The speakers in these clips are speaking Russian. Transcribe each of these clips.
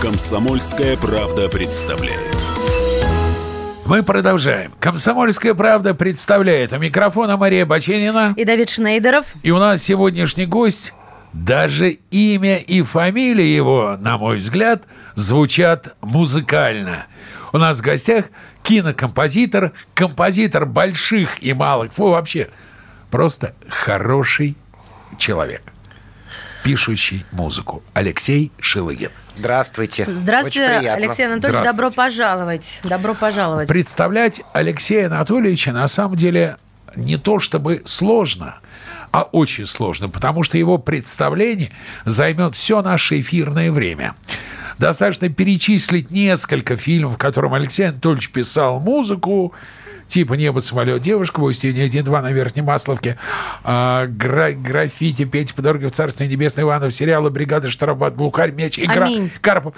Комсомольская правда представляет. Мы продолжаем. Комсомольская правда представляет. У микрофона Мария Баченина. И Давид Шнейдеров. И у нас сегодняшний гость, даже имя и фамилия его, на мой взгляд, звучат музыкально. У нас в гостях кинокомпозитор, композитор больших и малых, фу, вообще, просто хороший человек, пишущий музыку. Алексей Шилыгин. Здравствуйте. Здравствуйте, Алексей Анатольевич. Добро пожаловать. Добро пожаловать. Представлять Алексея Анатольевича на самом деле не то чтобы сложно, а очень сложно, потому что его представление займет все наше эфирное время. Достаточно перечислить несколько фильмов, в котором Алексей Анатольевич писал музыку, типа «Небо, самолет, девушка», «Устинья, один-два на Верхней Масловке», э, гра- «Граффити», «Петя Подоргов», «Царство небесное», «Иванов», сериалы «Бригада», «Штрафбат», «Глухарь», «Меч», «Игра», Аминь. «Карпов».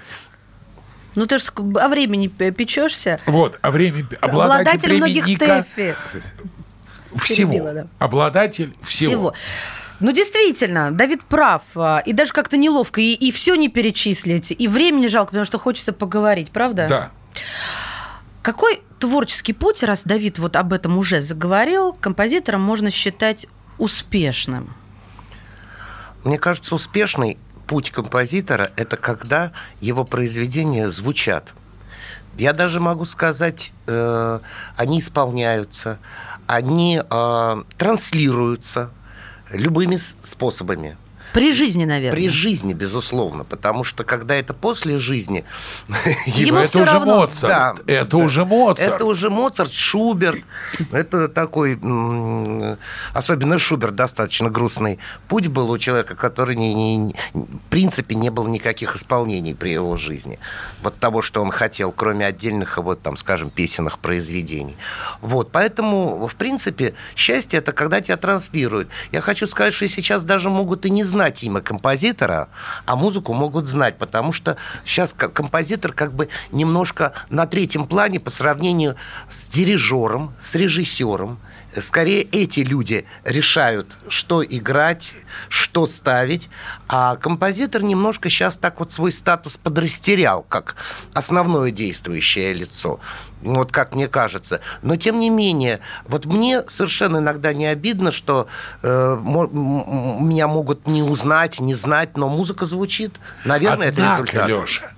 Ну ты же о времени печешься. Вот, а время... Обладатель многих Ника- ТЭФИ. Всего. перебила, да. Обладатель всего. Всего. Ну, действительно, Давид прав. а, И даже как-то неловко. И, и все не перечислить. И времени жалко, потому что хочется поговорить, правда? Да. Какой творческий путь, раз Давид вот об этом уже заговорил, композитором можно считать успешным? Мне кажется, успешный путь композитора – это когда его произведения звучат. Я даже могу сказать, э, они исполняются, они э, транслируются любыми способами. При жизни, наверное. При жизни, безусловно, потому что когда это после жизни, Ему это уже равно. Моцарт. Да, это да. уже Моцарт. Это уже Моцарт, Шуберт. Это такой, особенно Шуберт, достаточно грустный путь был у человека, который, не- не- в принципе, не было никаких исполнений при его жизни. Вот того, что он хотел, кроме отдельных, вот там, скажем, песенных произведений. Вот, поэтому, в принципе, счастье – это когда тебя транслируют. Я хочу сказать, что сейчас даже могут и не знать имя композитора, а музыку могут знать, потому что сейчас ко- композитор как бы немножко на третьем плане по сравнению с дирижером, с режиссером. Скорее эти люди решают, что играть, что ставить, а композитор немножко сейчас так вот свой статус подрастерял, как основное действующее лицо. Вот как мне кажется. Но тем не менее, вот мне совершенно иногда не обидно, что э, меня могут не узнать, не знать, но музыка звучит. Наверное, это Однако, результат. Леша,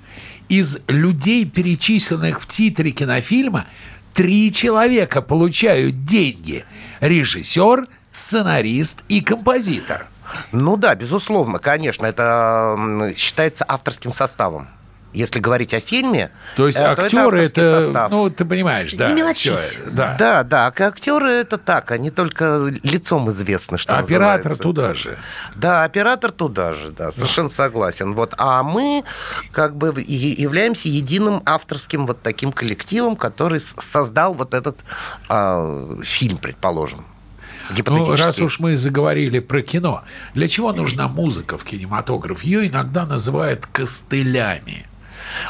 из людей, перечисленных в титре кинофильма, три человека получают деньги. Режиссер, сценарист и композитор. Ну да, безусловно, конечно, это считается авторским составом. Если говорить о фильме, То есть э, то актеры это, состав. ну, ты понимаешь, да. Не мелочись. всё, да. Да, да, а актеры это так, они только лицом известны, что Оператор называется. туда же. Да, оператор туда же, да, совершенно согласен. Вот, а мы как бы являемся единым авторским вот таким коллективом, который создал вот этот а, фильм, предположим. Ну, раз уж мы заговорили про кино, для чего нужна музыка в кинематограф? Ее иногда называют костылями.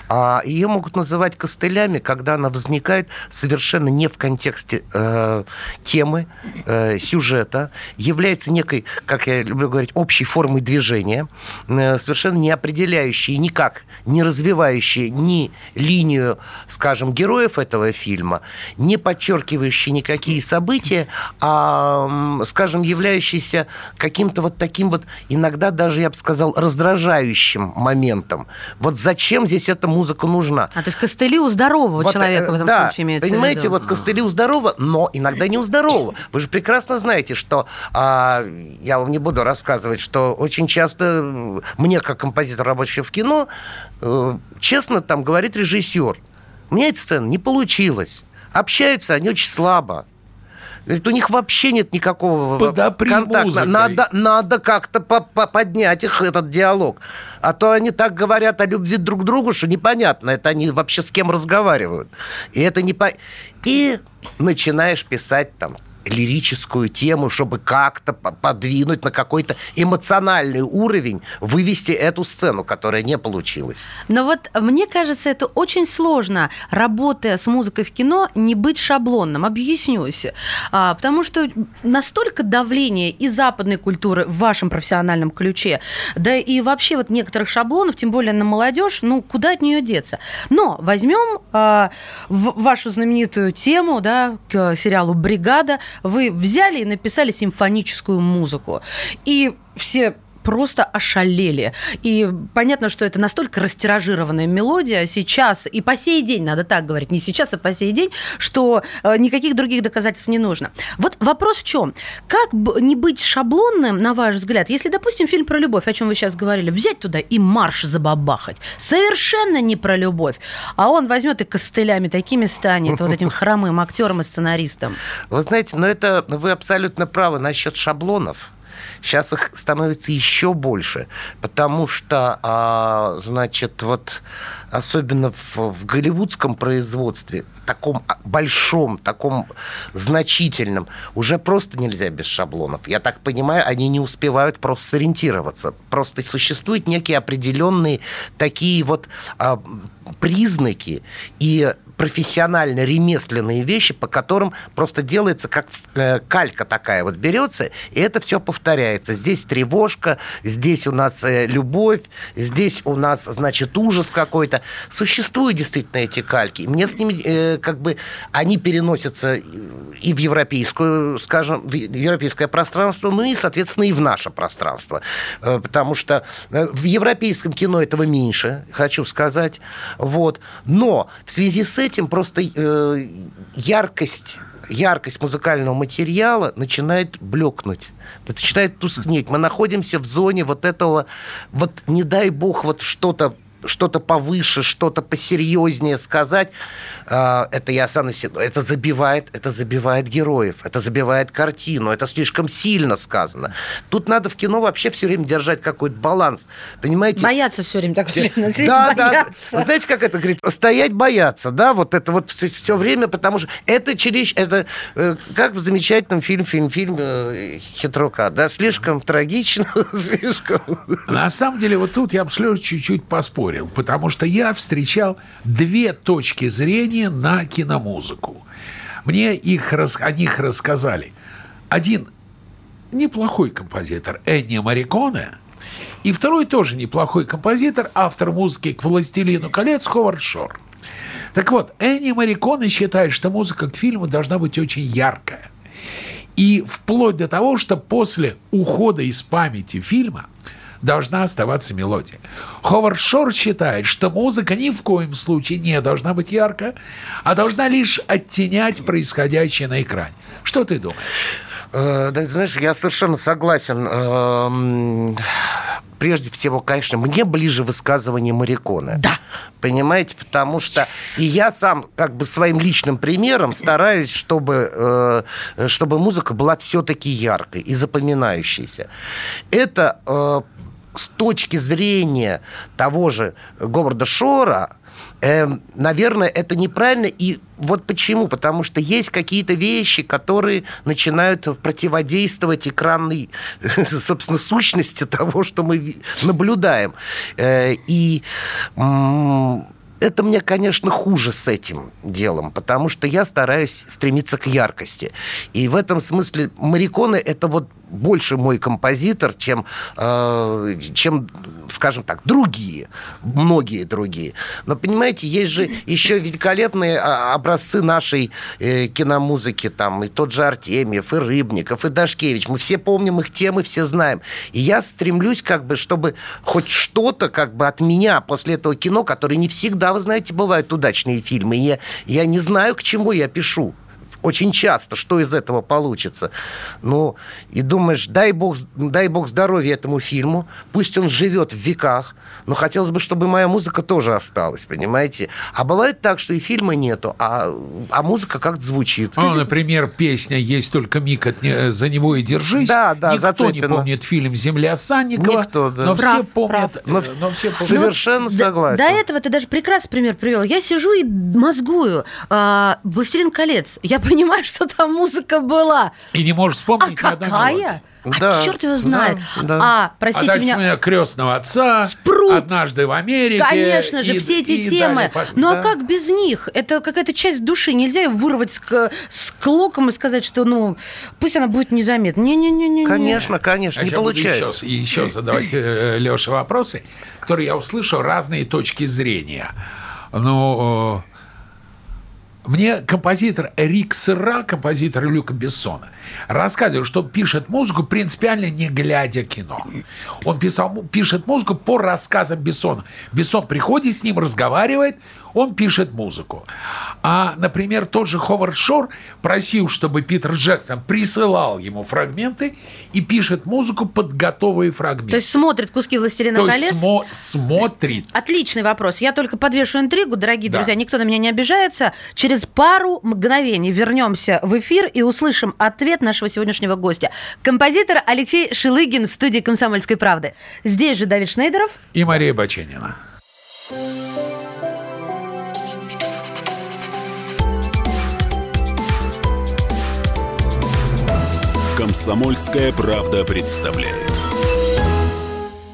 А ее могут называть костылями, когда она возникает совершенно не в контексте э, темы, э, сюжета, является некой, как я люблю говорить, общей формой движения, э, совершенно не определяющей, никак не развивающей ни линию, скажем, героев этого фильма, не подчеркивающей никакие события, а, скажем, являющейся каким-то вот таким вот, иногда даже, я бы сказал, раздражающим моментом. Вот зачем здесь эта музыка нужна? А то есть костыли у здорового Вот, человека э, в этом да, случае имеются в Понимаете, виду. вот костыли у здорового, но иногда не у здорового. Вы же прекрасно знаете, что а, я вам не буду рассказывать, что очень часто мне, как композитор, работающий в кино, э, честно там говорит режиссер, у меня эта сцена не получилась. Общаются они очень слабо. Говорит, у них вообще нет никакого Подопри контакта. музыкой. Надо, надо как-то по- по- поднять их, этот диалог. А то они так говорят о любви друг к другу, что непонятно, это они вообще с кем разговаривают. И это не по... И начинаешь писать там лирическую тему, чтобы как-то подвинуть на какой-то эмоциональный уровень, вывести эту сцену, которая не получилась. Но вот мне кажется, это очень сложно, работая с музыкой в кино, не быть шаблонным. Объяснюсь. А, потому что настолько давление и западной культуры в вашем профессиональном ключе, да и вообще вот некоторых шаблонов, тем более на молодежь, ну, куда от нее деться? Но возьмем а, вашу знаменитую тему, да, к сериалу «Бригада», вы взяли и написали симфоническую музыку. И все просто ошалели. И понятно, что это настолько растиражированная мелодия сейчас, и по сей день, надо так говорить, не сейчас, а по сей день, что э, никаких других доказательств не нужно. Вот вопрос в чем? Как не быть шаблонным, на ваш взгляд, если, допустим, фильм про любовь, о чем вы сейчас говорили, взять туда и марш забабахать, совершенно не про любовь, а он возьмет и костылями такими станет, вот этим хромым актером и сценаристом. Вы знаете, но это вы абсолютно правы насчет шаблонов. Сейчас их становится еще больше, потому что, а, значит, вот особенно в, в голливудском производстве, таком большом, таком значительном, уже просто нельзя без шаблонов. Я так понимаю, они не успевают просто сориентироваться. Просто существуют некие определенные такие вот а, признаки и профессионально-ремесленные вещи, по которым просто делается как э, калька такая вот берется, и это все повторяется. Здесь тревожка, здесь у нас э, любовь, здесь у нас, значит, ужас какой-то. Существуют действительно эти кальки. Мне с ними э, как бы они переносятся и в европейскую, скажем, в европейское пространство, ну и, соответственно, и в наше пространство. Потому что в европейском кино этого меньше, хочу сказать. Вот. Но в связи с этим просто э, яркость яркость музыкального материала начинает блекнуть, начинает тускнеть. Мы находимся в зоне вот этого, вот не дай бог, вот что-то что-то повыше, что-то посерьезнее сказать, а, это я сам это забивает, это забивает героев, это забивает картину, это слишком сильно сказано. Тут надо в кино вообще все время держать какой-то баланс, понимаете? Бояться все время так все, Да, да. Вы знаете, как это говорит? Стоять бояться, да, вот это вот все время, потому что это через, это э, как в замечательном фильме, фильм, фильм э, Хитрука, да, слишком трагично, слишком. На самом деле, вот тут я бы чуть-чуть поспорил, потому что я встречал две точки зрения на киномузыку. Мне их, о них рассказали. Один неплохой композитор Энни Мариконе, и второй тоже неплохой композитор, автор музыки к «Властелину колец» Ховард Шор. Так вот, Энни Мариконе считает, что музыка к фильму должна быть очень яркая. И вплоть до того, что после ухода из памяти фильма – должна оставаться мелодия. Ховард Шор считает, что музыка ни в коем случае не должна быть яркая, а должна лишь оттенять происходящее на экране. Что ты думаешь? Э, да, знаешь, я совершенно согласен. Эм, прежде всего, конечно, мне ближе высказывание Марикона. Да. Понимаете, потому что и я сам как бы своим личным примером стараюсь, чтобы, э, чтобы музыка была все-таки яркой и запоминающейся. Это э, с точки зрения того же Говарда Шора, э, наверное, это неправильно. И вот почему? Потому что есть какие-то вещи, которые начинают противодействовать экранной, собственно, сущности того, что мы наблюдаем. Э, и это мне, конечно, хуже с этим делом, потому что я стараюсь стремиться к яркости. И в этом смысле Мариконы это вот больше мой композитор, чем, э, чем, скажем так, другие, многие другие. Но, понимаете, есть же еще великолепные а, образцы нашей э, киномузыки, там, и тот же Артемьев, и Рыбников, и Дашкевич. Мы все помним их темы, все знаем. И я стремлюсь, как бы, чтобы хоть что-то, как бы, от меня после этого кино, которое не всегда, вы знаете, бывают удачные фильмы. И я, я не знаю, к чему я пишу очень часто, что из этого получится. Ну, и думаешь, дай бог, дай бог здоровья этому фильму, пусть он живет в веках, но хотелось бы, чтобы моя музыка тоже осталась, понимаете? А бывает так, что и фильма нету, а, а музыка как-то звучит. Ну, например, песня «Есть только миг от не... за него и держись». Да, да, Никто зацеплено. не помнит фильм «Земля Санникова», Никто, да. но, Прав, все помнят, прав. но, но все помнят. Совершенно Ну, согласен. До, до этого ты даже прекрасный пример привел. Я сижу и мозгую. А, «Властелин колец». Я понимаю, понимаешь, что там музыка была. И не можешь А вспомнить мелодии. какая? Да, А черт его знает. да, да. А, А простите дальше меня, у меня крестного отца, Спрут. однажды в Америке. Конечно же, и- все эти и темы. далее Ну а да. как без них? Это какая-то часть души. Нельзя ее вырвать с, с клоком и сказать, что ну пусть она будет незаметна. Не-не-не-не. Конечно, конечно, А не получается. Еще, еще задавать э, Леше вопросы, которые я услышал разные точки зрения. Ну, э, мне композитор Рик Сера, композитор Люка Бессона, рассказывал, что пишет музыку принципиально не глядя кино. Он писал, пишет музыку по рассказам Бессона. Бессон приходит с ним, разговаривает, он пишет музыку. А, например, тот же Ховард Шор просил, чтобы Питер Джексон присылал ему фрагменты и пишет музыку под готовые фрагменты. То есть смотрит куски «Властелина То колец». смо- смотрит. Отличный вопрос. Я только подвешу интригу, дорогие Да. друзья. Никто на меня не обижается. Через пару мгновений вернемся в эфир и услышим ответ нашего сегодняшнего гостя. Композитор Алексей Шилыгин в студии «Комсомольской правды». Здесь же Давид Шнейдеров. И Мария Баченина. Комсомольская правда представляет.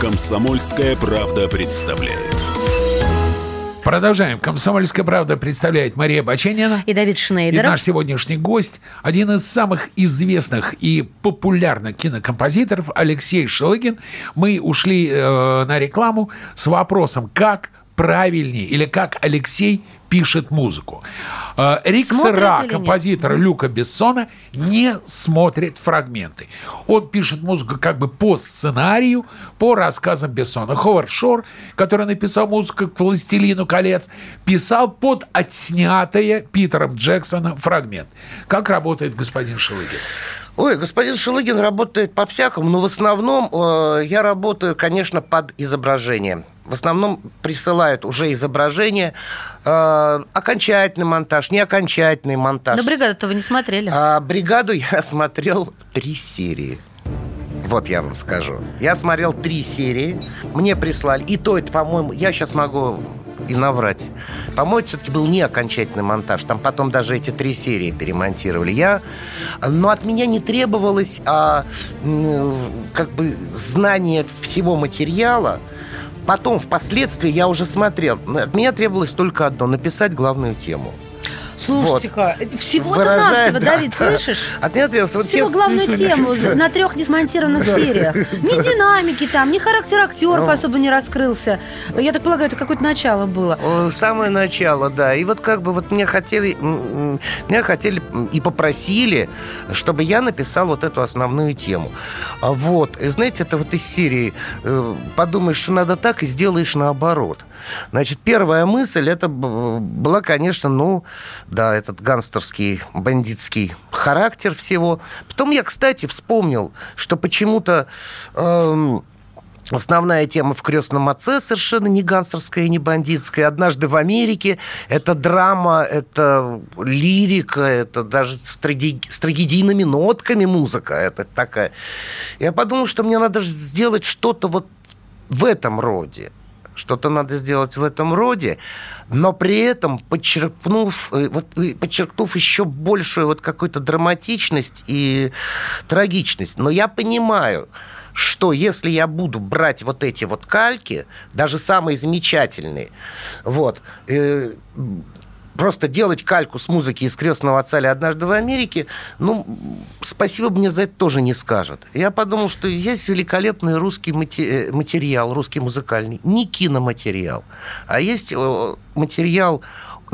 Комсомольская правда представляет. Продолжаем. «Комсомольская правда» представляет Мария Баченина. И Давид И Шнейдеров. наш сегодняшний гость – один из самых известных и популярных кинокомпозиторов Алексей Шелыгин. Мы ушли э, на рекламу с вопросом, как правильнее или как Алексей пишет музыку. Э, Рик Смотрит Сера, композитор Люка Бессона, не смотрит фрагменты. Он пишет музыку как бы по сценарию, по рассказам Бессона. Ховард Шор, который написал музыку к «Властелину колец», писал под отснятое Питером Джексоном фрагмент. Как работает господин Шелыгин? Ой, господин Шелыгин работает по-всякому, но в основном э, я работаю, конечно, под изображение. В основном присылают уже изображение, э, окончательный монтаж, не окончательный монтаж. Но бригаду-то вы не смотрели. А бригаду я смотрел три серии. Вот я вам скажу. Я смотрел три серии, мне прислали. И то это, по-моему, я сейчас могу и наврать. По-моему, это все-таки был не окончательный монтаж. Там потом даже эти три серии перемонтировали. Я... Но от меня не требовалось а, как бы знание всего материала. Потом, впоследствии, я уже смотрел. От меня требовалось только одно – написать главную тему. Слушайте-ка, всего-то Выражает, навсего, да, Давид, да. слышишь? От меня требовалось... Вот Всего я- главную тему ничего. на трех несмонтированных сериях. Ни динамики там, ни характер актеров особо не раскрылся. Я так полагаю, это какое-то начало было. Самое начало, да. И вот как бы вот мне хотели, меня хотели и попросили, чтобы я написал вот эту основную тему. А Вот, и знаете, это вот из серии э, подумаешь, что надо так, и сделаешь наоборот. Значит, первая мысль, это была, конечно, ну, да, этот гангстерский, бандитский характер всего. Потом я, кстати, вспомнил, что почему-то... эм, Основная тема в «Крестном отце» совершенно не гангстерская и не бандитская. «Однажды в Америке» — это драма, это лирика, это даже с, траги- с трагедийными нотками музыка. Это такая... Я подумал, что мне надо сделать что-то вот в этом роде. Что-то надо сделать в этом роде, но при этом подчеркнув, э, вот, э, подчеркнув еще большую вот какую-то драматичность и трагичность. Но я понимаю, что если я буду брать вот эти вот кальки, даже самые замечательные, вот, э, просто делать кальку с музыки из «Крестного отца» или «Однажды в Америке», ну, спасибо мне за это тоже не скажут. Я подумал, что есть великолепный русский э, материал, русский музыкальный, не киноматериал, а есть э, материал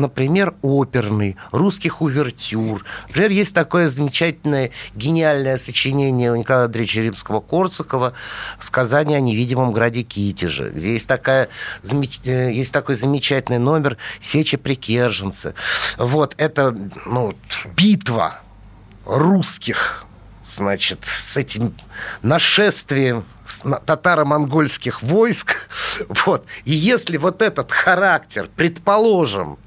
например, оперный, русских увертюр. Например, есть такое замечательное, гениальное сочинение у Николая Андреевича Римского-Корсакова «Сказание о невидимом граде Китеже», где есть, такая, э, есть такой замечательный номер «Сеча прикерженцы». Вот, это ну, битва русских значит, с этим нашествием татаро-монгольских войск. Вот. И если вот этот характер, предположим,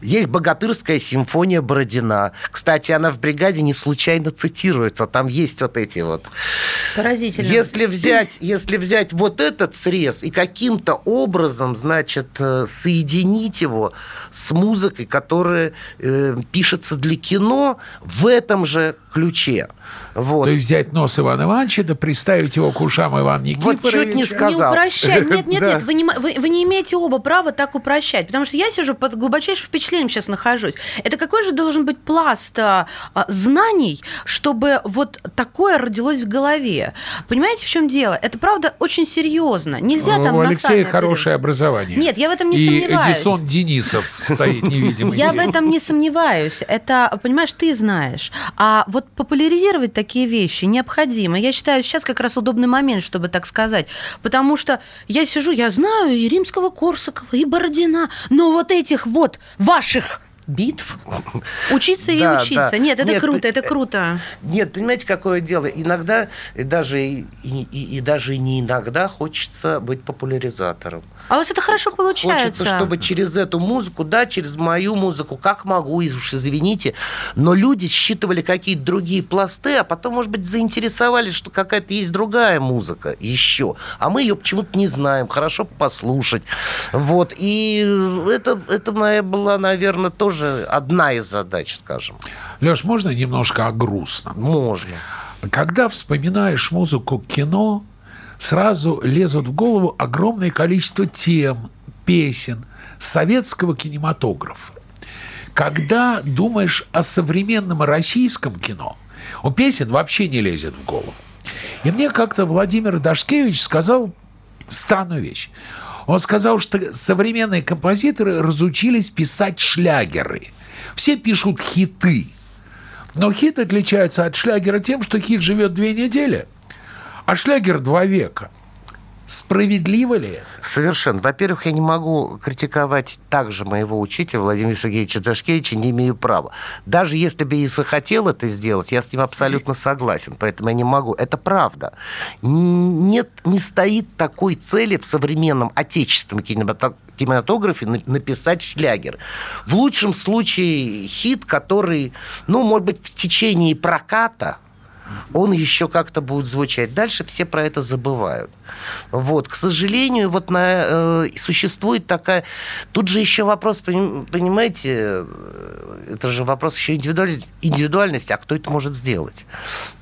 есть богатырская симфония Бородина. Кстати, она в бригаде не случайно цитируется. Там есть вот эти вот. Поразительно. Если взять, если взять вот этот срез и каким-то образом, значит, э, соединить его с музыкой, которая э, пишется для кино в этом же ключе. Вот. То есть взять нос Ивана Ивановича, да приставить его к ушам Ивана Никифоровича. Вот чуть не сказал. Не упрощать. Нет, нет, нет, вы не, вы, вы не имеете оба права так упрощать. Потому что я сижу под глубочайшим впечатлением сейчас нахожусь. Это какой же должен быть пласт а, а, знаний, чтобы вот такое родилось в голове? Понимаете, в чем дело? Это, правда, очень серьезно. Нельзя там У Алексея хорошее образование. Нет, я в этом не И сомневаюсь. Эдисон Денисов стоит невидимый. Я в этом не сомневаюсь. Это, понимаешь, ты знаешь. А вот популяризировать такие вещи необходимо. Я считаю, сейчас как раз удобный момент, чтобы так сказать. Потому что я сижу, я знаю и римского Корсакова, и Бородина, но вот этих вот ваших битв. Учиться и Да, учиться. да. Нет, это Нет, круто, это круто. Нет, понимаете, какое дело? Иногда, даже, и, и- и даже не иногда хочется быть популяризатором. А у вас это хорошо получается. Хочется, чтобы через эту музыку, да, через мою музыку, как могу, уж извините, но люди считывали какие-то другие пласты, а потом, может быть, заинтересовались, что какая-то есть другая музыка еще, а мы ее почему-то не знаем, хорошо послушать. Вот, и это, это моя была, наверное, тоже одна из задач, скажем. Леш, можно немножко о грустном? Можно. Когда вспоминаешь музыку кино, сразу лезут в голову огромное количество тем, песен советского кинематографа. Когда думаешь о современном российском кино, у песен вообще не лезет в голову. И мне как-то Владимир Дашкевич сказал странную вещь. Он сказал, что современные композиторы разучились писать шлягеры. Все пишут хиты. Но хит отличается от шлягера тем, что хит живет две недели, а шлягер два века. Справедливо ли это? Совершенно. Во-первых, я не могу критиковать также моего учителя Владимира Сергеевича Дашкевича, не имею права. Даже если бы и захотел это сделать, я с ним абсолютно согласен, поэтому я не могу. Это правда. Нет, не стоит такой цели в современном отечественном кинемато- кинематографе на- написать шлягер. В лучшем случае хит, который, ну, может быть, в течение проката он еще как-то будет звучать. Дальше все про это забывают. Вот, к сожалению, вот на, э, существует такая... Тут же еще вопрос, поним- понимаете, это же вопрос еще индивидуальности, индивидуальности, а кто это может сделать?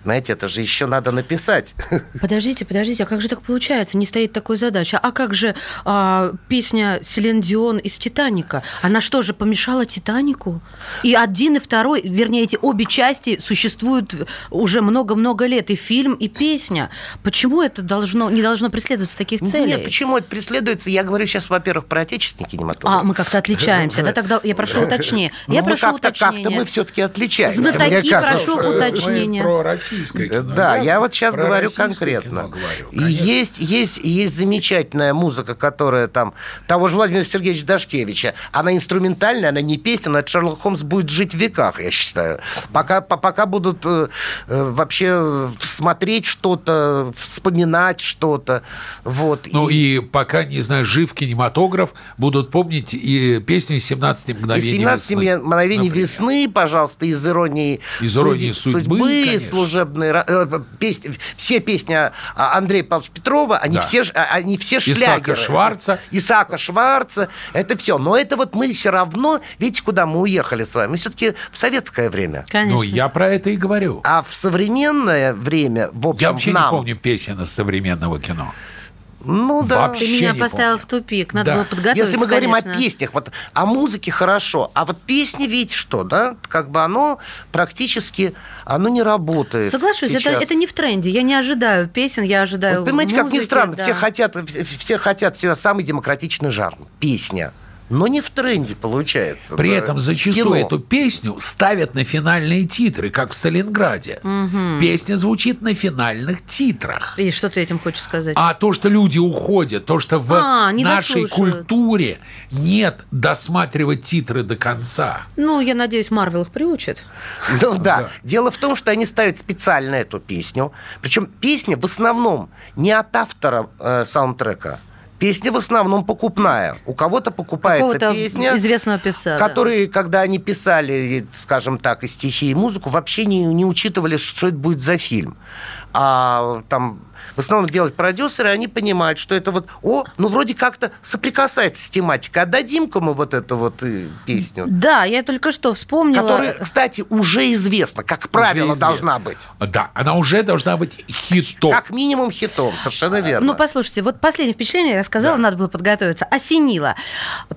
Знаете, это же еще надо написать. Подождите, подождите, а как же так получается? Не стоит такой задачи. А как же а, песня Селен Дион из «Титаника»? Она что же, помешала «Титанику»? И один, и второй, вернее, эти обе части существуют уже много-много лет. И фильм, и песня. Почему это должно, не должно преследоваться таких целей? Нет, почему это преследуется? Я говорю сейчас, во-первых, про отечественный кинематограф. А, мы как-то отличаемся. Да, тогда я прошу уточнее. Ну, Я мы прошу как-то, уточнения. как-то мы все-таки отличаемся. Знатоки, Мне кажется. прошу уточнения. про российское кино. Да, я вот сейчас говорю конкретно. и есть, есть, есть замечательная музыка, которая там того же Владимира Сергеевича Дашкевича. Она инструментальная, она не песня, но это Шерлок Холмс будет жить в веках, я считаю. Пока, по- пока будут э, э, вообще смотреть что-то, вспоминать что-то. Вот. Ну и пока, не знаю, жив кинематограф, будут помнить и песню «17 И мгновений 17 весны», мгновений например. весны, пожалуйста, из иронии, Из «Иронии судьбы», конечно. служебные э, песни, все песни а, Андрея Павловича Петрова, они Да. все, ж- а, они все Исаака шлягеры. Шварца. Исаака Шварца, это все. Но это вот мы все равно, видите, куда мы уехали с вами? Мы все-таки в советское время. Конечно. Ну, я про это и говорю. А в современное время, в общем, Я вообще нам, не помню песен из современного кино. Ну да. Вообще. Ты меня не поставил помню. в тупик. Надо Да. было подготовиться, Если мы говорим конечно. о песнях, вот о музыке хорошо, а вот песни, видите что, да, как бы оно практически, оно не работает. Соглашусь, это, сейчас. это не в тренде. Я не ожидаю песен, я ожидаю Вот понимаете, как ни музыки, странно, да. все хотят, все хотят всегда самый демократичный жанр, песня. Но не в тренде получается. При да, этом зачастую кино. эту песню ставят на финальные титры, как в Сталинграде. Песня звучит на финальных титрах. И что ты этим хочешь сказать? А то, что люди уходят, то, что в А, нашей культуре нет досматривать титры до конца. Ну, я надеюсь, Марвел их приучит. Ну да. Да. Дело в том, что они ставят специально эту песню. Причем песня в основном не от автора э, саундтрека. Песня в основном покупная. У кого-то покупается Какого-то песня. известного певца. да. которые, когда они писали, скажем так, и стихи, и музыку, вообще не, не учитывали, что это будет за фильм. А там в основном делать продюсеры, они понимают, что это вот, о, ну вроде как-то соприкасается с тематикой. Отдадим-ка мы вот эту вот э, песню. Да, я только что вспомнила. Которая, кстати, уже известна, как правило, известна. должна быть. Да, она уже должна быть хитом. Как минимум хитом, совершенно верно. Ну, послушайте, вот последнее впечатление, я сказала, Да. надо было подготовиться. Осенила.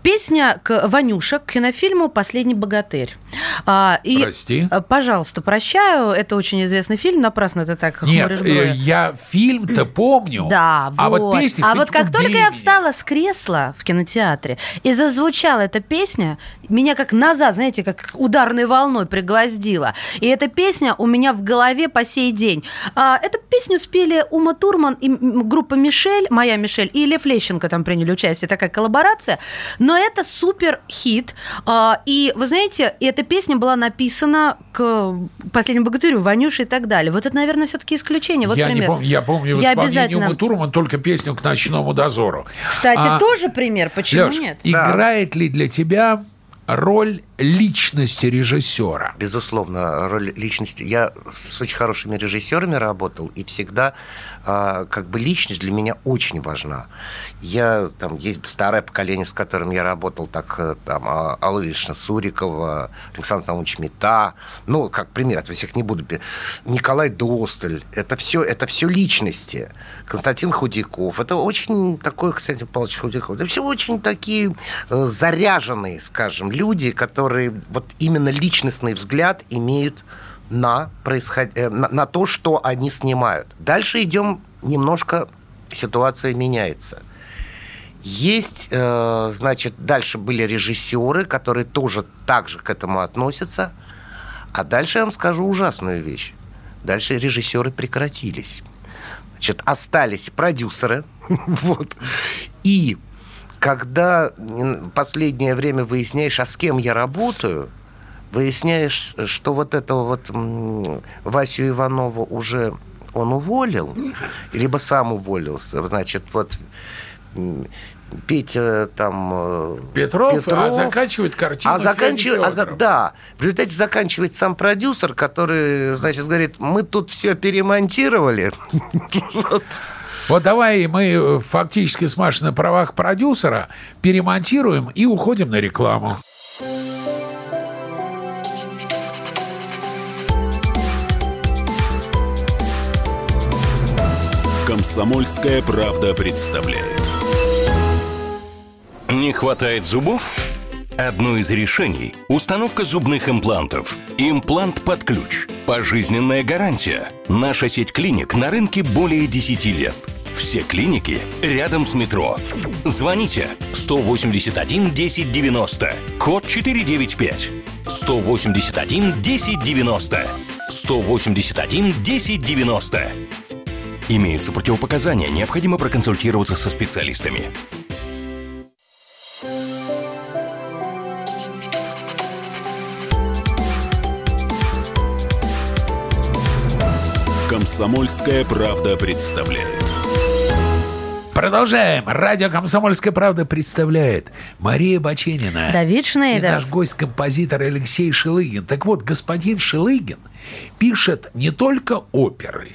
Песня к Ванюша, к кинофильму «Последний богатырь». А, и, Прости. а, Пожалуйста, прощаю. Это очень известный фильм. Напрасно ты так Нет, э, я фильм-то помню. Да, а вот. вот песни а вот как убей только я меня. встала с кресла в кинотеатре и зазвучала эта песня, меня как назад, знаете, как ударной волной пригвоздила. И эта песня у меня в голове по сей день. А, эту песню спели Ума Турман и группа Мишель, моя Мишель, и Лев Лещенко там приняли участие, такая коллаборация. Но это супер хит. А, и вы знаете, эта песня была написана к последнему богатырю, Ванюше и так далее. Вот это, наверное, все-таки исключение. Вот я не пример. помню, я помню в Я исполнении обязательно- Умы Турман только песню к ночному дозору. Кстати, А, тоже пример, почему Лёш, нет? играет ли для тебя роль личности режиссера? Безусловно, роль личности. Я с очень хорошими режиссерами работал, и всегда а, как бы личность для меня очень важна. Я там есть старое поколение, с которым я работал, так э, там а, Алла Сурикова, Александр Наумович Мета, ну как пример, это всех не буду. Николай Досталь. Это все, это все личности. Константин Худяков. Это очень такой, кстати, Павлович Худяков. Это все очень такие э, заряженные, скажем, люди, которые вот именно личностный взгляд имеют на, происход... э, на, на то, что они снимают. Дальше идем немножко, ситуация меняется. Есть, э, значит, дальше были режиссеры, которые тоже так же к этому относятся. А дальше я вам скажу ужасную вещь. Дальше режиссеры прекратились. Значит, остались продюсеры. вот. И когда последнее время выясняешь, а с кем я работаю, выясняешь, что вот этого вот Васю Иванова уже он уволил, либо сам уволился. Значит, вот Петя там... э, Петров, а заканчивает картину а заканчивает, а за- да, в результате заканчивает сам продюсер, который, значит, говорит, мы тут все перемонтировали. Вот давай мы э, фактически с Машей на правах продюсера перемонтируем и уходим на рекламу. Комсомольская правда представляет. Не хватает зубов? Одно из решений – установка зубных имплантов. Имплант под ключ. Пожизненная гарантия. Наша сеть клиник на рынке более 10 лет. Все клиники рядом с метро. Звоните 181 1090, код 495. 181 1090. 181 1090. Имеются противопоказания, необходимо проконсультироваться со специалистами. Комсомольская правда представляет. Продолжаем. Радио «Комсомольская правда» представляет Мария Баченина. Давид И Шнейдер. наш гость-композитор Алексей Шелыгин. Так вот, господин Шелыгин пишет не только оперы,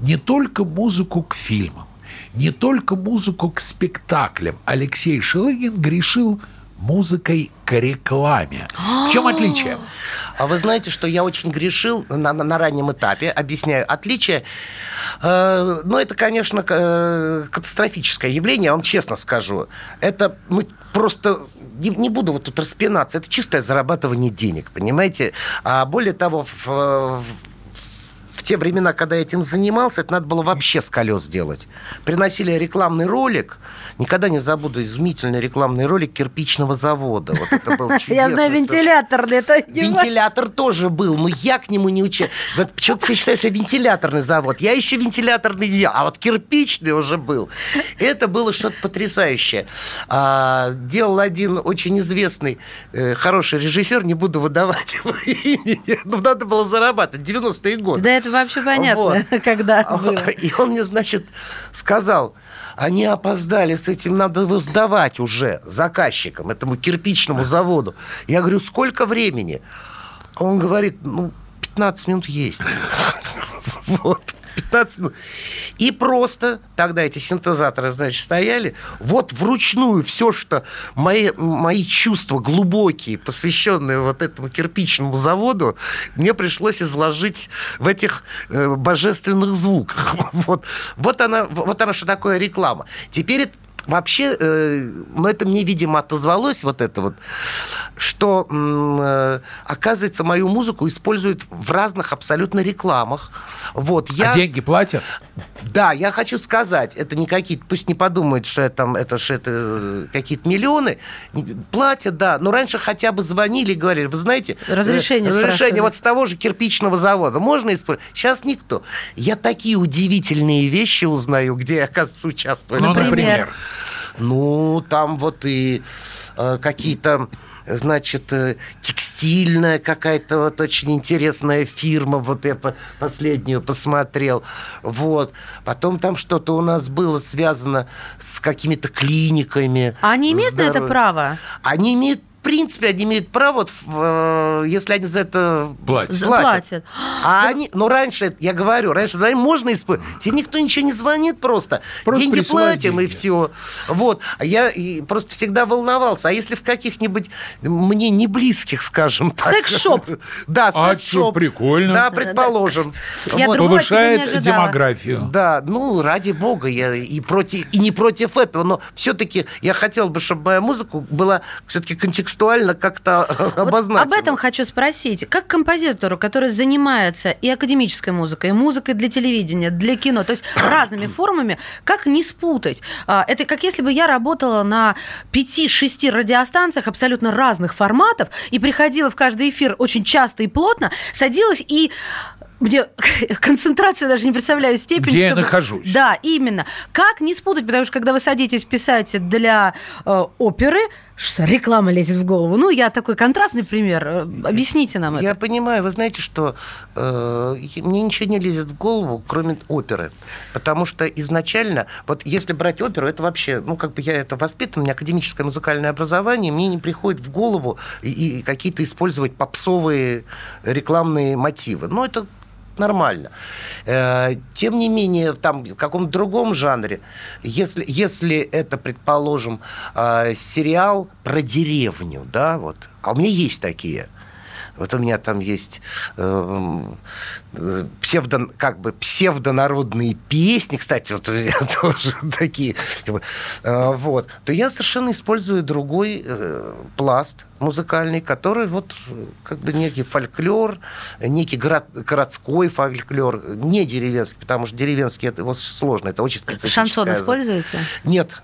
не только музыку к фильмам, не только музыку к спектаклям. Алексей Шелыгин грешил музыкой к рекламе. В чем отличие? А вы знаете, что я очень грешил на, на- на раннем этапе, объясняю отличие. Э, ну, это, конечно, э, катастрофическое явление, я вам честно скажу. Это ну, просто... Не, не буду вот тут распинаться. Это чистое зарабатывание денег, понимаете? А более того, в, в- в те времена, когда я этим занимался, это надо было вообще с колес делать. Приносили рекламный ролик, никогда не забуду, изумительный рекламный ролик кирпичного завода. Вот это был Я знаю, вентиляторный, это Вентилятор тоже был, но я к нему не учил. Вот почему-то все считают, что вентиляторный завод. Я еще вентиляторный не делал, а вот кирпичный уже был. Это было что-то потрясающее. А, делал один очень известный, э, хороший режиссер, не буду выдавать его имени, но надо было зарабатывать, 90-е годы. Да это вообще понятно, Вот. когда А, было. И он мне, значит, сказал, они опоздали, с этим надо его сдавать уже заказчикам, этому кирпичному заводу. Я говорю, сколько времени? А Он говорит, ну, 15 минут есть. Вот. 15 минут. И просто тогда эти синтезаторы, значит, стояли. Вот вручную все, что мои, мои чувства глубокие, посвященные вот этому кирпичному заводу, мне пришлось изложить в этих э, божественных звуках. Вот, вот, она, вот она, что такое реклама. Теперь это Вообще, э, но это мне, видимо, отозвалось вот это вот, что, э, оказывается, мою музыку используют в разных абсолютно рекламах. Вот, я... А деньги платят? Да, я хочу сказать, это не какие-то, пусть не подумают, что это, там, это, что это э, какие-то миллионы. Платят, да, но раньше хотя бы звонили и говорили, вы знаете... э, Разрешение спрашивали. Разрешение вот с того же кирпичного завода можно использовать? Сейчас никто. Я такие удивительные вещи узнаю, где я, оказывается, участвовал. Ну, Например? например. Ну, там вот и э, какие-то значит, э, текстильная какая-то вот очень интересная фирма, вот я по- последнюю посмотрел, вот. Потом там что-то у нас было связано с какими-то клиниками. А они имеют на это право? Они имеют, принципе, они имеют право, вот, э, если они за это Платят. Платят. А они, ну раньше, я говорю, раньше за можно использовать. Тебе никто ничего не звонит просто. Просто деньги платим и деньги. все. Вот. А я и просто всегда волновался. А если в каких-нибудь мне не близких, скажем так. Секс-шоп. Да, А секс-шоп. что, прикольно. Да, предположим. Я Вот. Повышает демографию. Да, ну, ради бога, я и, против, и не против этого, но все-таки я хотел бы, чтобы моя музыка была все-таки контекстуально как-то Вот обозначена. об этом хочу спросить. Как композитору, который занимается и академической музыкой, и музыкой для телевидения, для кино, то есть разными формами, как не спутать? А, Это как если бы я работала на 5-6 радиостанциях абсолютно разных форматов и приходила в каждый эфир очень часто и плотно, садилась и мне концентрацию даже не представляю степень. Где я чтобы- нахожусь. Да, именно. Как не спутать, потому что когда вы садитесь писать для э, оперы, что реклама лезет в голову. Ну, я такой контрастный пример. Э, Объясните нам Я это. понимаю, вы знаете, что э, мне ничего не лезет в голову, кроме оперы. Потому что изначально, вот если брать оперу, это вообще, ну, как бы я это воспитан, у меня академическое музыкальное образование, мне не приходит в голову и, и какие-то использовать попсовые рекламные мотивы. Ну, это нормально. Э, Тем не менее, там, в каком-то другом жанре, если, если это, предположим, э, сериал про деревню, да, вот, а у меня есть такие, вот у меня там есть э, псевдо, как бы псевдонародные песни, кстати, вот у меня тоже такие, э, вот, то я совершенно использую другой э, пласт музыкальный, который вот как бы некий фольклор, некий город- городской фольклор, не деревенский, потому что деревенский это вот сложно, это очень специфическое. Шансон используете? Нет,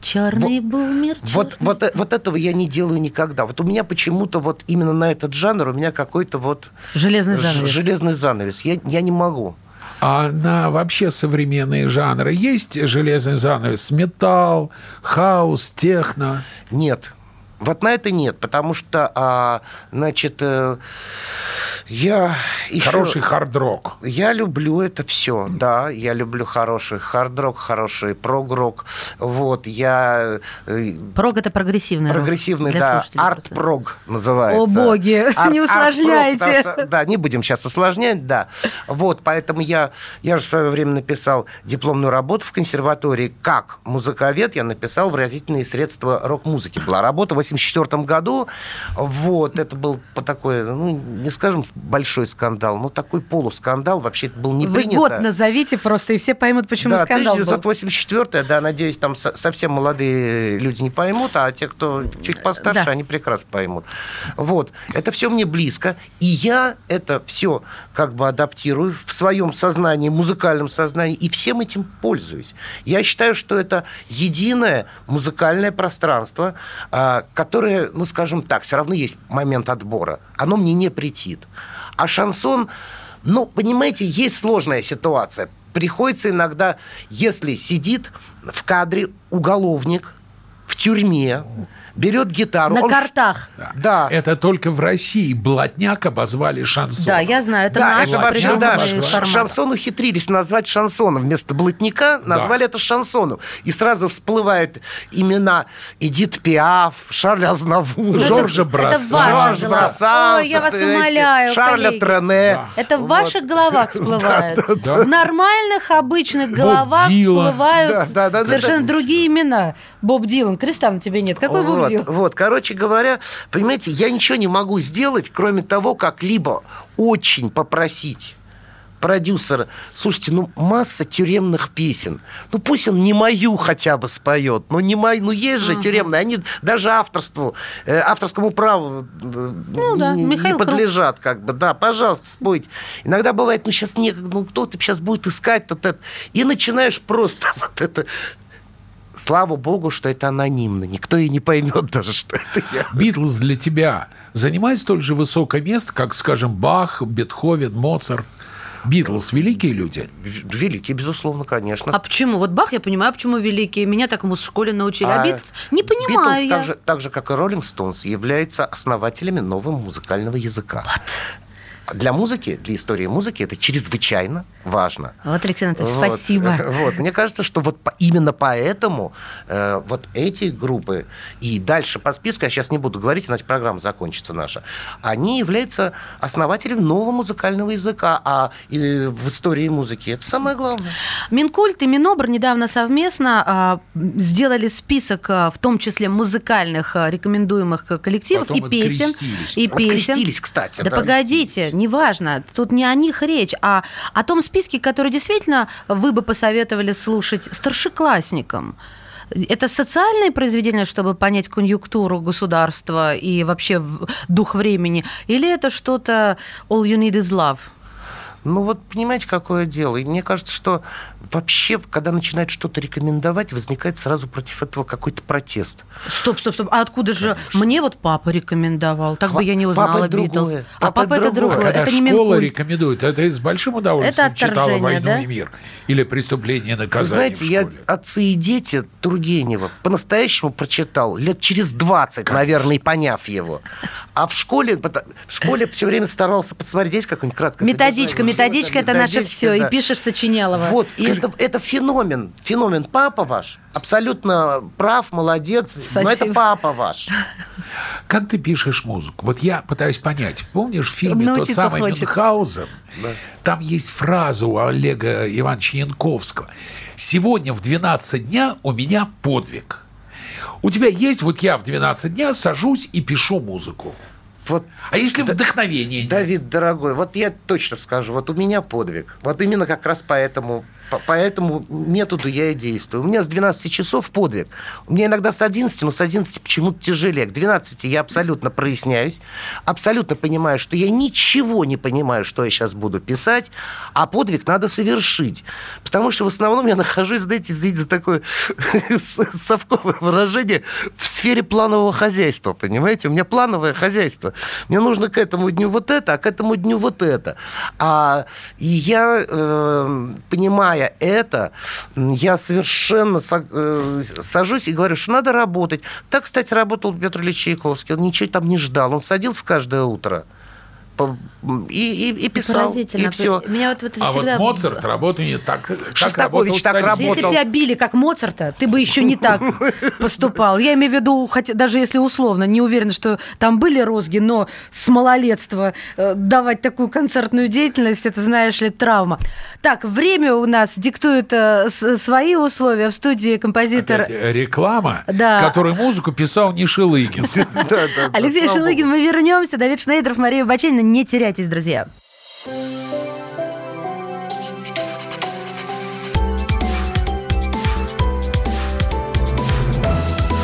Черный бумер. вот, вот, э- вот этого я не делаю никогда. Вот у меня почему-то вот именно на этот жанр у меня какой-то вот Железный занавес. железный занавес. Я, я не могу. А на вообще современные жанры есть железный занавес? Металл, хаус, техно? Нет. Вот на это нет, потому что, а, значит, э, я еще... Хороший хард-рок. Я люблю это все, да, я люблю хороший хард-рок, хороший прог-рок, вот, я э, Прог это прогрессивный прогрессивный, Для да, арт-прог называется. О, боги, Арт- не усложняйте. что- да, не будем сейчас усложнять, да. Вот, поэтому я, я же в свое время написал дипломную работу в консерватории как музыковед, я написал выразительные средства рок-музыки. Была работа в 1984 году. Вот, это был по такой, ну, не скажем большой скандал, но такой полускандал. Вообще это был не Вы принято. год назовите просто, и все поймут, почему да, скандал был. 1984, да, надеюсь, там со- совсем молодые люди не поймут, а те, кто чуть постарше, Да. они прекрасно поймут. Вот, это все мне близко, и я это все как бы адаптирую в своем сознании, музыкальном сознании, и всем этим пользуюсь. Я считаю, что это единое музыкальное пространство, а, которое, ну, скажем так, все равно есть момент отбора. Оно мне не претит. А шансон, ну, понимаете, есть сложная ситуация. Приходится иногда, если сидит в кадре уголовник в тюрьме, берет гитару. На он- картах. Да. Это только в России блатняк обозвали шансон. Да, я знаю, это да, наш это вообще, да, формат. шансон ухитрились назвать шансоном. Вместо блатника назвали это шансоном. И сразу всплывают имена Эдит Пиаф, Шарля Азнавур, Жоржа это Брасса. ваши Жорж Ой, я вас эти, умоляю, Шарля коллеги. Трене. Да. Это в Вот. ваших головах всплывает. да. В нормальных, обычных головах всплывают Да, да, да, да, совершенно да. другие имена. Боб Дилан. Креста на тебе нет. Какой Боб вот, вот, короче говоря, понимаете, я ничего не могу сделать, кроме того, как либо очень попросить продюсера, слушайте, ну масса тюремных песен, ну пусть он не мою хотя бы споет, ну не мою, ну есть же тюремные, они даже авторству, э, авторскому праву э, Ну да, не, не Михаил Круг. подлежат, как бы, да, пожалуйста, спойте. Иногда бывает, ну сейчас некогда, ну кто-то сейчас будет искать, вот это, и начинаешь просто вот это Слава богу, что это анонимно. Никто и не поймет даже, что это я. Битлз для тебя занимает столь же высокое место, как, скажем, Бах, Бетховен, Моцарт. Битлз – великие люди. Великий, безусловно, конечно. А почему? Вот Бах, я понимаю, почему великие. Меня так в школе научили. А, А Битлз не понимаю Битлз, я. так же, так же, как и Роллинг Стоунс, являются основателями нового музыкального языка. Для музыки, для истории музыки это чрезвычайно важно. Вот, Алексей Анатольевич, Вот, спасибо. Вот. Мне кажется, что вот именно поэтому э, вот эти группы и дальше по списку, я сейчас не буду говорить, иначе программа закончится наша, они являются основателем нового музыкального языка, а и в истории музыки это самое главное. Минкульт и Минобр недавно совместно а, сделали список, а, в том числе музыкальных а, рекомендуемых коллективов Потом и песен. И песен. Открестились, кстати. Да, погодите, неважно. Тут не о них речь, а о том списке, который действительно вы бы посоветовали слушать старшеклассникам. Это социальное произведение, чтобы понять конъюнктуру государства и вообще дух времени? Или это что-то all you need is love? Ну вот понимаете, какое дело. И мне кажется, что вообще, когда начинают что-то рекомендовать, возникает сразу против этого какой-то протест. Стоп, стоп, стоп. А откуда же мне вот папа рекомендовал? Так бы я не узнала Битлз. А Папа папа это другое. Другое. когда Это не школа Минкульт. рекомендует, это с большим удовольствием Это читала «Войну да? и мир» или «Преступление и Вы наказание» знаете, в я. «Отцы и дети» Тургенева по-настоящему прочитал лет через 20, наверное, и поняв его. А в школе, в школе все время старался посмотреть, есть какое-нибудь краткое Методичка, методичка это наше все. И пишешь Сочинялова. Вот, и это, это феномен. Феномен. Папа ваш абсолютно прав, молодец. Но это Спасибо. папа ваш. Как ты пишешь музыку? Вот я пытаюсь понять. Помнишь в фильме тот самый хочет. Мюнхгаузен? Там есть фраза у Олега Ивановича Янковского. «Сегодня в 12 дня у меня подвиг». У тебя есть, вот я в 12 дня сажусь и пишу музыку. Вот А если вдохновения нет? Давид, дорогой, вот я точно скажу, вот у меня подвиг. Вот именно как раз по этому, по, по этому методу я и действую. У меня с 12 часов подвиг. У меня иногда с 11, но с 11 почему-то тяжелее. К 12 я абсолютно проясняюсь, абсолютно понимаю, что я ничего не понимаю, что я сейчас буду писать, а подвиг надо совершить. Потому что в основном я нахожусь, знаете, извините за такое совковое выражение, в сфере планового хозяйства, понимаете? У меня плановое хозяйство. Мне нужно к этому дню вот это, а к этому дню вот это. А, я, э, понимая это, я совершенно со- э, сажусь и говорю, что надо работать. Так, кстати, работал Петр Ильич Чайковский. Он ничего там не ждал. Он садился каждое утро и, и, и писал, Поразительно. и все. Меня вот это А вот. Моцарт работал не так, как работал так работал. Если бы тебя били как Моцарта, ты бы еще не так поступал. Я имею в виду, хотя даже если условно, не уверена, что там были розги, но с малолетства э, давать такую концертную деятельность, это, знаешь ли, травма. Так, время у нас диктует э, свои условия. В студии композитор Опять реклама, Да. которую музыку писал не Шилыгин. Алексей Шелыгин. Мы вернемся. Давид Шнейдеров, Мария Баченина. Не теряйтесь, друзья.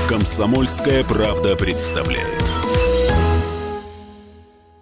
Комсомольская правда представляет.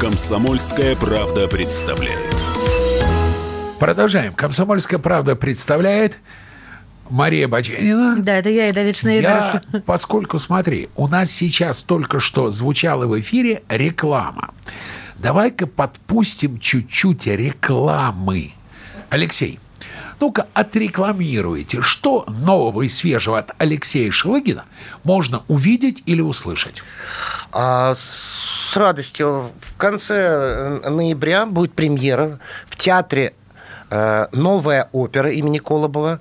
Комсомольская правда представляет. Продолжаем. Комсомольская правда представляет Мария Баченина. Да, это я и Давид Шнейдеров. Я, поскольку, смотри, у нас сейчас только что звучала в эфире реклама. Давай-ка подпустим чуть-чуть рекламы. Алексей, ну-ка отрекламируйте, что нового и свежего от Алексея Шелыгина можно увидеть или услышать? А, с радостью. В конце э, ноября будет премьера в театре э, «Новая опера» имени Колобова.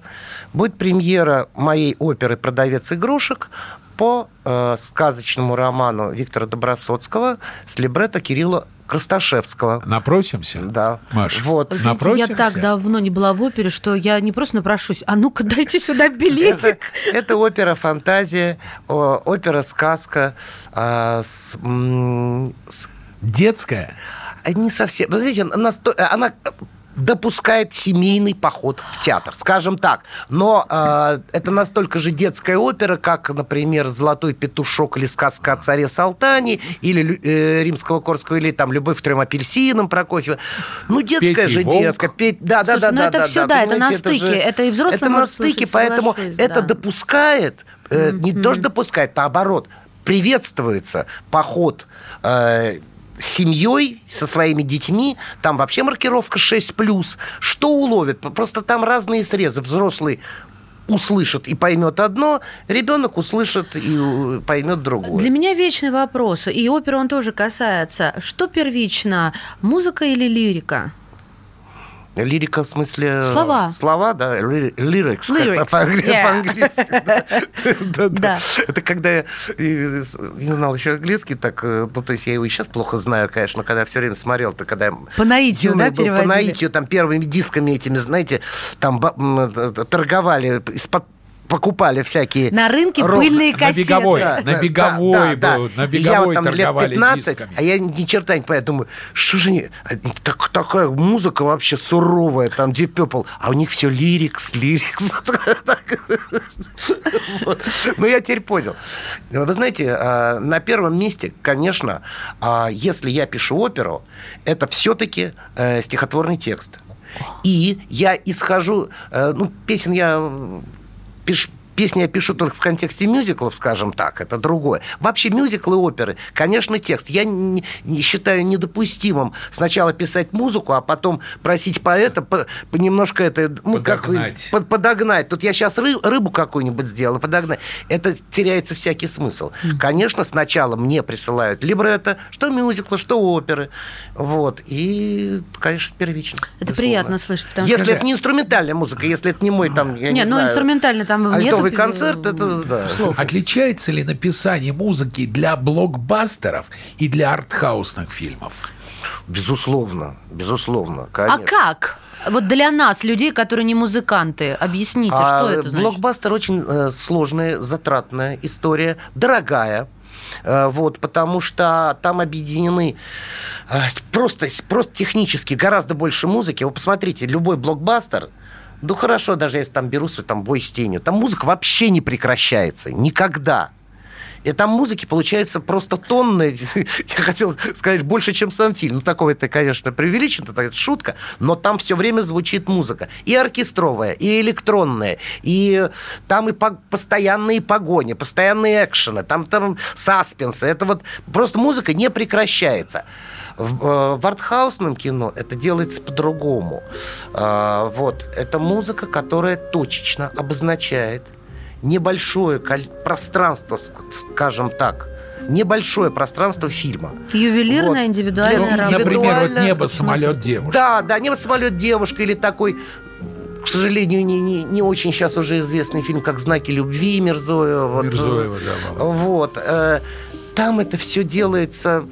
Будет премьера моей оперы «Продавец игрушек» по э, сказочному роману Виктора Добросоцкого с либретто Кирилла Красташевского. Напросимся? Да. Маш, Вот. Вы знаете, напросимся? я так давно не была в опере, что я не просто напрошусь, а ну-ка дайте сюда билетик. это опера фантазия, опера сказка а, с, м, с Детская? А Не совсем. Вы знаете, она допускает семейный поход в театр, скажем так. Но э, это настолько же детская опера, как, например, «Золотой петушок» или «Сказка о царе Салтане», или э, «Римского Корского», или там «Любовь к трем апельсинам» Прокофьева. Ну, детская Петя же Волк. детская. Петь- Да, да, Слушай, да, ну да, это да, всё, да, да, это на понимаете, стыке. Это и взрослый Это на стыке, слушать, поэтому соглашусь, это да. допускает, э, не то, что допускает, наоборот, приветствуется поход э, семьей, со своими детьми, там вообще маркировка 6+, что уловит? Просто там разные срезы. Взрослый услышит и поймет одно, ребенок услышит и э, поймет другое. Для меня вечный вопрос, и опера он тоже касается. Что первично, музыка или лирика? Лирика в смысле... Слова. Слова, да. ли- Lyrics, как Lyrics, по- yeah. по-английски. да. Это когда я не знал еще английский, так, э, ну, то есть я его и сейчас плохо знаю, конечно, но когда я все время смотрел, то когда По наитию, да, был, По переводили? наитию, там, первыми дисками этими, знаете, там э, торговали, из-под покупали всякие... На рынке рок- пыльные на кассеты. беговой. Да, на беговой да, был, да. на И я вот беговой там лет торговали 15, дисками. а я ни черта не понимаю. Думаю, что же они... они так- такая музыка вообще суровая, там Deep Purple, а у них все лирикс, лирикс. Ну, я теперь понял. Вы знаете, а, на первом месте, конечно, а, если я пишу оперу, это все-таки стихотворный текст. И я исхожу... э, Ну, песен я пиш- Песни я пишу только в контексте мюзиклов, скажем так, это другое. Вообще мюзиклы, оперы, конечно, текст. Я не, не считаю недопустимым сначала писать музыку, а потом просить поэта по, по немножко это, ну, как Подогнать. под- подогнать. Тут я сейчас ры- рыбу какую-нибудь сделал, подогнать. Это теряется всякий смысл. Конечно, сначала мне присылают либретто, что мюзиклы, что оперы. Вот. И, конечно, первично. Это безусловно. приятно слышать, потому Если что... это не инструментальная музыка, если это не мой там, я не, Не, ну знаю, инструментально там альтовый нету, концерт, это да. Отличается ли написание музыки для блокбастеров и для артхаусных фильмов? Безусловно, безусловно, А конечно. как? Вот для нас, людей, которые не музыканты, объясните, А что это значит? Блокбастер очень э, сложная, затратная история, дорогая. Э, Вот, потому что там объединены э, просто, просто технически гораздо больше музыки. Вы посмотрите, любой блокбастер Ну хорошо, даже если там беру там бой с тенью, там музыка вообще не прекращается. Никогда. И там музыки получается просто тонны. Я хотел сказать больше, чем сам фильм. Ну, такое это, конечно, преувеличено, это шутка, но там все время звучит музыка. И оркестровая, и электронная, и там и по- постоянные погони, постоянные экшены, там, там саспенсы. Это вот просто музыка не прекращается. В, э, в артхаусном кино это делается по-другому. А, вот. Это музыка, которая точечно обозначает небольшое пространство, скажем так, небольшое пространство фильма. Ювелирная, Вот. индивидуальная Для- работа. Например, вот небо, самолет, девушка. Да, да, небо самолет девушка или такой, к сожалению, не, не, не очень сейчас уже известный фильм, как Знаки любви Мирзоева. Вот, Мирзоева, да, Володя. Вот. э, Там это все делается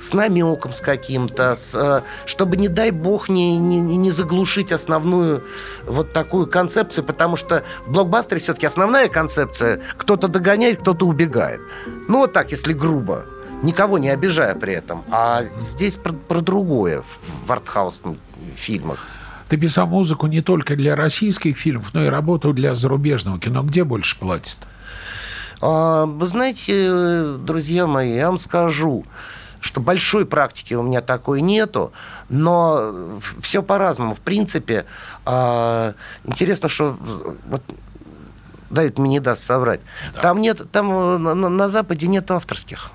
с намеком с каким-то, с, э, чтобы, не дай бог, не, не, не заглушить основную вот такую концепцию, потому что в блокбастере все-таки основная концепция кто-то догоняет, кто-то убегает. Ну, вот так, если грубо, никого не обижая при этом. А здесь про, про другое в, артхаусных фильмах. Ты писал музыку не только для российских фильмов, но и работал для зарубежного кино. Где больше платят? А, Вы знаете, друзья мои, я вам скажу, что большой практики у меня такой нету, но все по-разному. В принципе, а, интересно, что вот Давид мне не даст соврать. Там нет, там э, на, на- Западе нет авторских.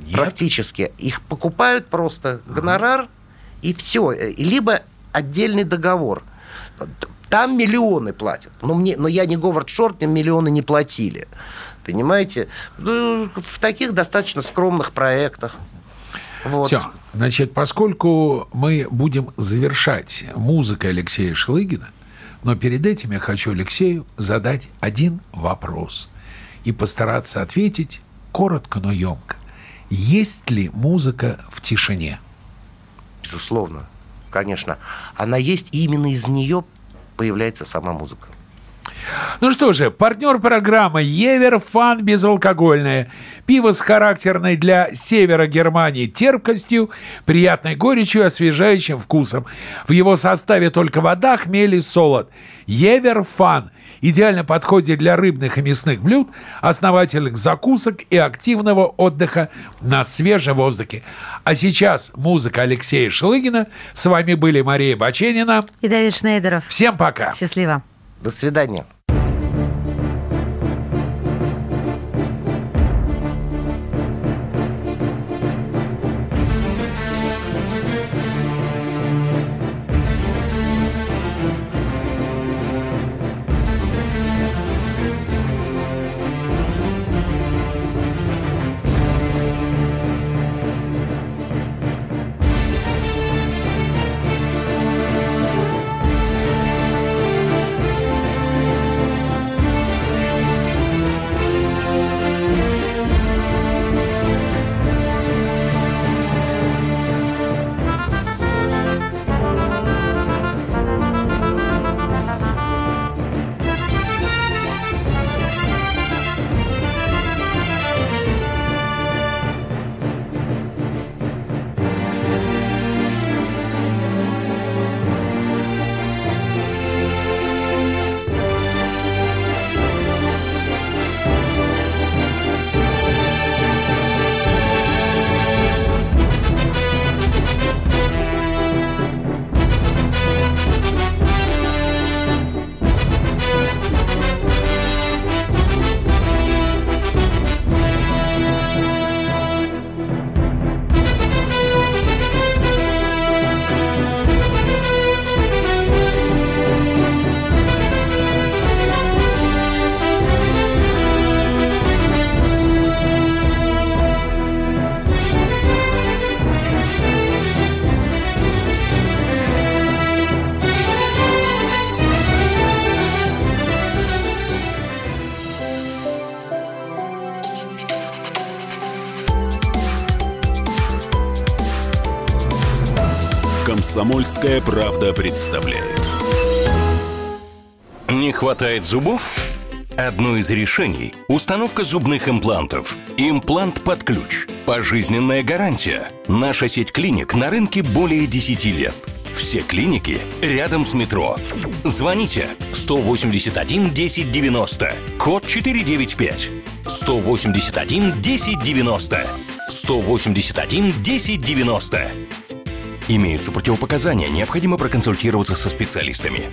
Нет? Практически. Их покупают просто гонорар и все. Либо отдельный договор. Там миллионы платят. Но, мне, но я не Говард Шорт, мне миллионы не платили. Понимаете? Ну, В таких достаточно скромных проектах. Вот. Все. Значит, поскольку мы будем завершать музыкой Алексея Шлыгина, но перед этим я хочу Алексею задать один вопрос и постараться ответить коротко, но емко. Есть ли музыка в тишине? Безусловно. Конечно. Она есть, и именно из нее появляется сама музыка. Ну что же, партнер программы Евер Фан безалкогольное. Пиво с характерной для севера Германии терпкостью, приятной горечью освежающим вкусом. В его составе только вода, хмель и солод. Евер Фан идеально подходит для рыбных и мясных блюд, основательных закусок и активного отдыха на свежем воздухе. А сейчас музыка Алексея Шелыгина. С вами были Мария Баченина. И Давид Шнейдеров. Всем пока. Счастливо. До свидания. «Комсомольская правда» представляет. Не хватает зубов? Одно из решений – установка зубных имплантов. Имплант под ключ. Пожизненная гарантия. Наша сеть клиник на рынке более 10 лет. Все клиники рядом с метро. Звоните 181 1090, код 495. 181 1090. 181 1090. Имеются противопоказания, необходимо проконсультироваться со специалистами.